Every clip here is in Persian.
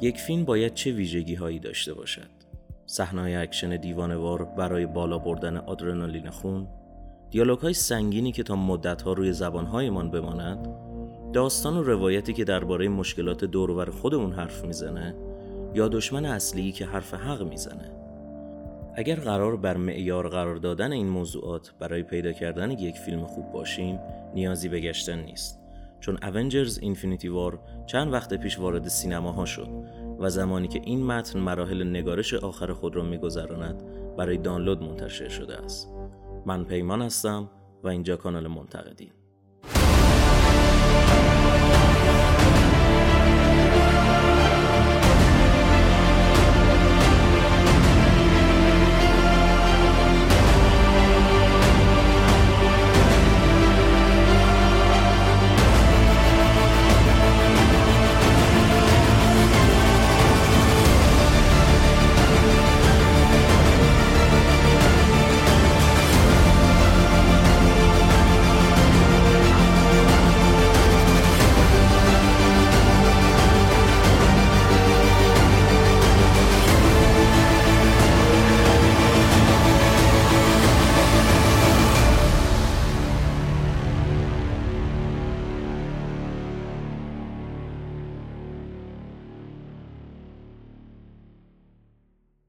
یک فیلم باید چه ویژگی هایی داشته باشد؟ صحنه اکشن دیوانه‌وار برای بالا بردن آدرنالین خون دیالوگ های سنگینی که تا مدت ها روی زبان هایمان بماند داستان و روایتی که درباره مشکلات دور و ور خودمون حرف می‌زنه یا دشمن اصلی که حرف حق می‌زنه. اگر قرار بر معیار قرار دادن این موضوعات برای پیدا کردن یک فیلم خوب باشیم نیازی به گشتن نیست. چون اونجرز اینفینیتی وار چند وقت پیش وارد سینماها شد و زمانی که این متن مراحل نگارش آخر خود را میگذراند برای دانلود منتشر شده است. من پیمان هستم و اینجا کانال منتقدین.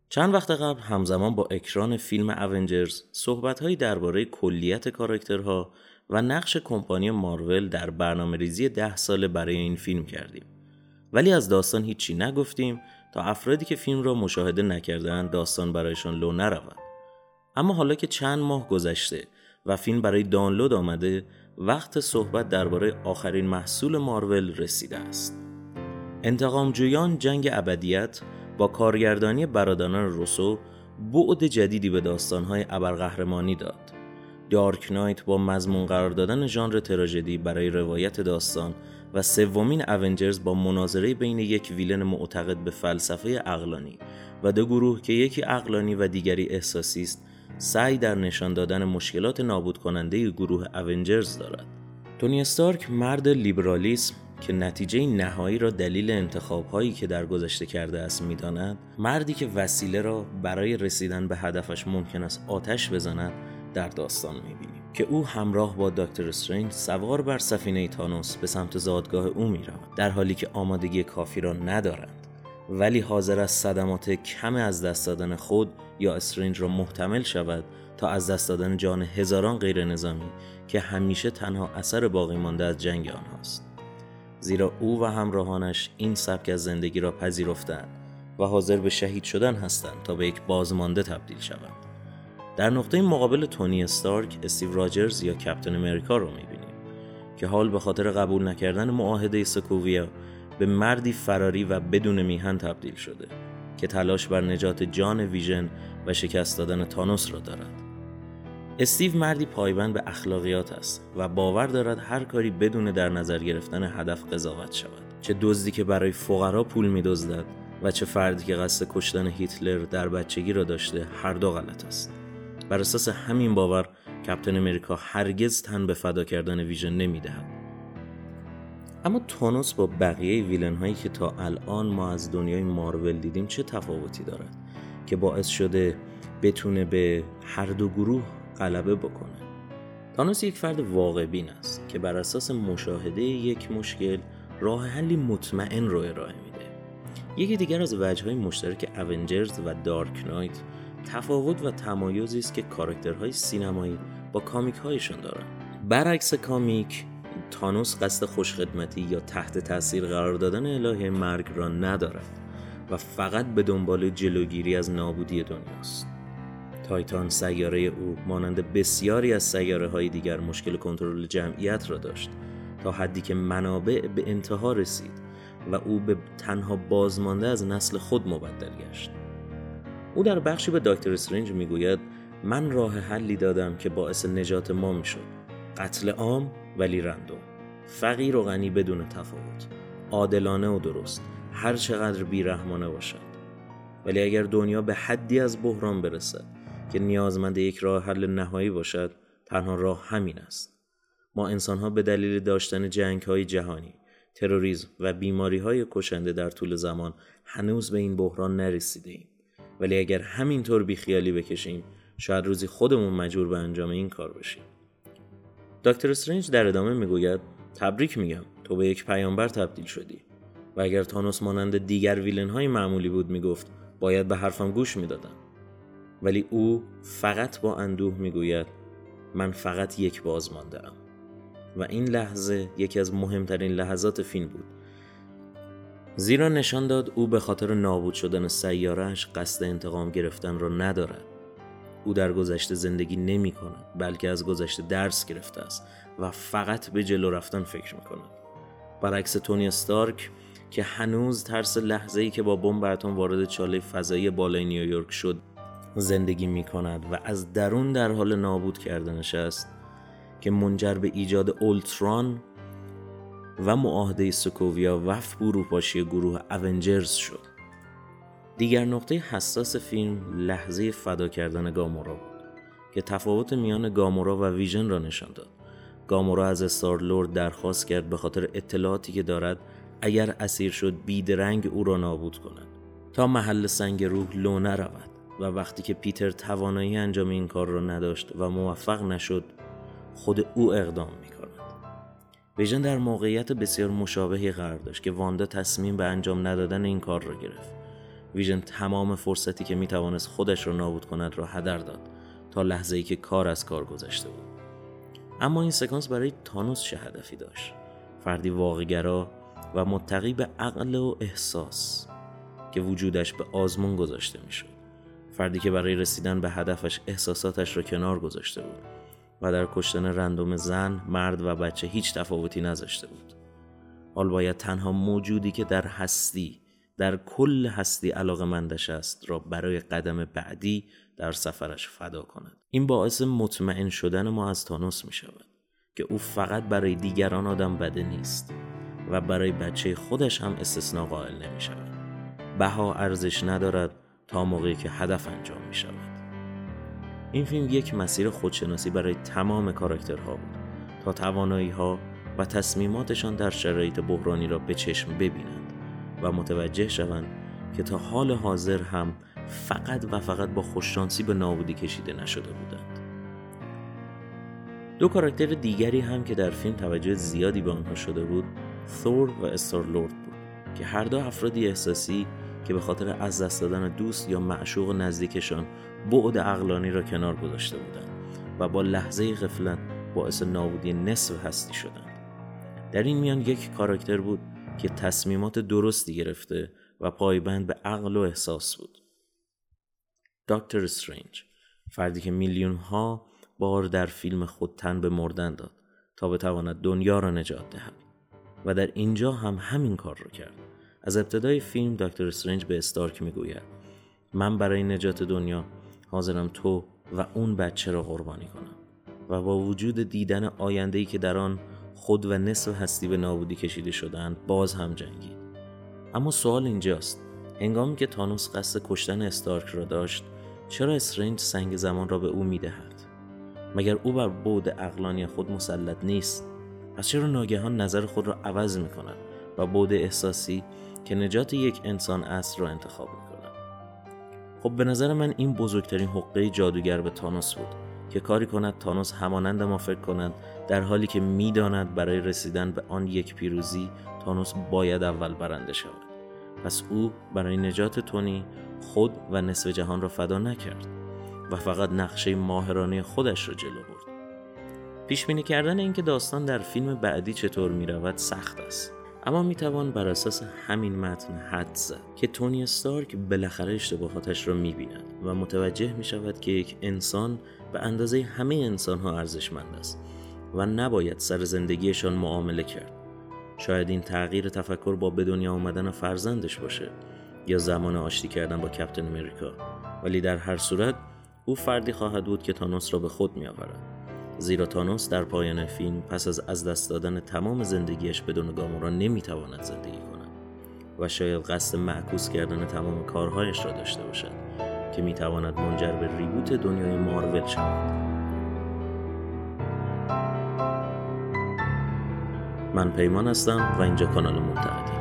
چند وقت قبل همزمان با اکران فیلم اونجرز صحبتهایی درباره کلیت کاراکترها و نقش کمپانی مارول در برنامه ریزی ده ساله برای این فیلم کردیم. ولی از داستان هیچی نگفتیم تا افرادی که فیلم را مشاهده نکردن داستان برایشان لو نرود. اما حالا که چند ماه گذشته و فیلم برای دانلود آمده وقت صحبت درباره آخرین محصول مارول رسیده است. انتقامجویان جنگ ابدیت با کارگردانی برادران روسو بعد جدیدی به داستانهای ابرقهرمانی داد. دارک نایت با مضمون قرار دادن ژانر تراژدی برای روایت داستان و سومین اونجرز با مناظره بین یک ویلن معتقد به فلسفه اقلانی و دو گروه که یکی اقلانی و دیگری احساسی است سعی در نشان دادن مشکلات نابود کننده گروه اونجرز دارد. تونی استارک مرد لیبرالیسم که نتیجه نهایی را دلیل انتخاب هایی که در گذشته کرده است می‌داند مردی که وسیله را برای رسیدن به هدفش ممکن است آتش بزند در داستان می‌بینیم که او همراه با دکتر استرنج سوار بر سفینه تانوس به سمت زادگاه او می‌رود در حالی که آمادگی کافی را ندارند. ولی حاضر است صدمات کم از دست دادن خود یا استرنج را محتمل شود تا از دست دادن جان هزاران غیر نظامی که همیشه تنها اثر باقی مانده از جنگ آنهاست. زیرا او و همراهانش این سبک از زندگی را پذیرفتند و حاضر به شهید شدن هستند تا به یک بازمانده تبدیل شوند. در نقطه مقابل تونی استارک، استیو راجرز یا کپتن امریکا رو می‌بینیم که حال به خاطر قبول نکردن معاهده سکوویا به مردی فراری و بدون میهن تبدیل شده که تلاش بر نجات جان ویژن و شکست دادن تانوس را دارد. استیو مردی پایبند به اخلاقیات است و باور دارد هر کاری بدون در نظر گرفتن هدف قضاوت شود. چه دزدی که برای فقرا پول میدزدد و چه فردی که قصد کشتن هیتلر در بچگی را داشته هر دو غلط است. بر اساس همین باور کپتن امریکا هرگز تن به فدا کردن ویژن نمی‌دهد. اما تونوس با بقیه ویلن هایی که تا الان ما از دنیای مارول دیدیم چه تفاوتی دارد که باعث شده بتونه به هر دو گروه غلبه بکنه. تانوس یک فرد واقع بین است که بر اساس مشاهده یک مشکل راه حلی مطمئن رو ارائه میده. یکی دیگر از وجه های مشترک اونجرز و دارک نایت تفاوت و تمایزی است که کاراکترهای سینمایی با کامیک هایشان دارن. برعکس کامیک تانوس قصد خوشخدمتی یا تحت تاثیر قرار دادن الهه مرگ را ندارد و فقط به دنبال جلوگیری از نابودی دنیاست. تایتان سیاره او مانند بسیاری از سیاره های دیگر مشکل کنترل جمعیت را داشت تا حدی که منابع به انتها رسید و او به تنها بازمانده از نسل خود مبدل گشت. او در بخشی به دکتر استرنج می‌گوید من راه حلی دادم که باعث نجات ما می‌شد. قتل عام ولی رندوم. فقیر و غنی بدون تفاوت. عادلانه و درست. هر چقدر بیرحمانه باشد. ولی اگر دنیا به حدی از بحران برسد که نیازمند یک راه حل نهایی باشد تنها راه همین است ما انسانها به دلیل داشتن جنگ های جهانی تروریسم و بیماری های کشنده در طول زمان هنوز به این بحران نرسیده ایم. ولی اگر همینطور بیخیالی بکشیم شاید روزی خودمون مجبور به انجام این کار بشیم. دکتر استرنج در ادامه می‌گوید تبریک میگم تو به یک پیامبر تبدیل شدی و اگر تانوس مانند دیگر ویلن های معمولی بود می‌گفت باید به حرفم گوش می‌دادم ولی او فقط با اندوه می‌گوید من فقط یک باز مانده ام و این لحظه یکی از مهمترین لحظات فیلم بود. زیرا نشان داد او به خاطر نابود شدن سیارش قصد انتقام گرفتن را ندارد. او در گذشته زندگی نمی کند بلکه از گذشته درس گرفته است و فقط به جلو رفتن فکر می کند برعکس تونی استارک که هنوز ترس لحظه ای که با بمب اتم وارد چاله فضایی بالای نیویورک شد زندگی می کند و از درون در حال نابود کردنش است که منجر به ایجاد اولتران و معاهده سکوویا و فروپاشی گروه اونجرز شد. دیگر نقطه حساس فیلم لحظه فدا کردن گامورا بود که تفاوت میان گامورا و ویژن را نشان داد. گامورا از استارلورد درخواست کرد به خاطر اطلاعاتی که دارد اگر اسیر شد بیدرنگ او را نابود کند تا محل سنگ روح لو نرود و وقتی که پیتر توانایی انجام این کار را نداشت و موفق نشد خود او اقدام می. ویژن در موقعیت بسیار مشابهی قرار داشت که واندا تصمیم به انجام ندادن این کار را گرفت. ویژن تمام فرصتی که می خودش را نابود کند را هدر داد تا لحظه ای که کار از کار گذشته بود. اما این سکانس برای تانوس چه هدفی داشت؟ فردی واقعگرا و متقی به عقل و احساس که وجودش به آزمون گذاشته می‌شد. فردی که برای رسیدن به هدفش احساساتش را کنار گذاشته بود و در کشتن رندوم زن، مرد و بچه هیچ تفاوتی نذاشته بود. حال باید تنها موجودی که در هستی در کل هستی علاقه مندش است را برای قدم بعدی در سفرش فدا کند. این باعث مطمئن شدن ما از تانوس می شود که او فقط برای دیگران آدم بده نیست و برای بچه خودش هم استثناء قائل نمی شود. بها ارزش ندارد تا موقعی که هدف انجام می شود. این فیلم یک مسیر خودشناسی برای تمام کاراکترها بود تا توانایی ها و تصمیماتشان در شرایط بحرانی را به چشم ببینند و متوجه شوند که تا حال حاضر هم فقط و فقط با خوششانسی به نابودی کشیده نشده بودند. دو کاراکتر دیگری هم که در فیلم توجه زیادی به آنها شده بود ثور و استارلورد بود که هر دو افرادی احساسی که به خاطر از دست دادن دوست یا معشوق نزدیکشان بعد عقلانی را کنار گذاشته بودند و با لحظه غفلت باعث نابودی نصف هستی شدند. در این میان یک کاراکتر بود که تصمیمات درستی گرفته و پایبند به عقل و احساس بود. دکتر استرنج فردی که میلیون ها بار در فیلم خود تن به مردن داد تا بتواند دنیا را نجات دهد و در اینجا هم همین کار را کرد. از ابتدای فیلم دکتر استرنج به استارک می‌گوید من برای نجات دنیا حاضرم تو و اون بچه را قربانی کنم و با وجود دیدن آینده‌ای که در آن خود و نصف هستی به نابودی کشیده شدند باز هم جنگید. اما سوال اینجاست هنگامی که تانوس قصد کشتن استارک را داشت چرا استرنج سنگ زمان را به او می‌دهد؟ مگر او بر بود اقلانی خود مسلط نیست؟ پس چرا ناگهان نظر خود را عوض می کند و بود احساسی که نجات یک انسان است را انتخاب می کند خب به نظر من این بزرگترین حقه جادوگر به تانوس بود که کاری کند تانوس همانند ما فکر کند در حالی که می‌داند برای رسیدن به آن یک پیروزی تانوس باید اول برنده شود. پس او برای نجات تونی خود و نصف جهان را فدا نکرد و فقط نقشه ماهرانه خودش را جلو برد. پیش بینی کردن اینکه داستان در فیلم بعدی چطور می رود سخت است. اما می توان بر اساس همین متن حد زد که تونی استارک بالاخره اشتباهاتش را می بیند و متوجه می شود که یک انسان به اندازه همه انسان ها ارزشمند است و نباید سر زندگیشان معامله کرد. شاید این تغییر تفکر با به دنیا آمدن فرزندش باشه یا زمان آشتی کردن با کپتن امریکا. ولی در هر صورت او فردی خواهد بود که تانوس را به خود می آورد زیرا تانوس در پایان فیلم پس از از دست دادن تمام زندگیش بدون گامورا نمی‌تواند زندگی کند و شاید قصد معکوس کردن تمام کارهایش را داشته باشد که می‌تواند منجر به ریبوت دنیای مارول شود. من پیمان هستم و اینجا کانال منتقده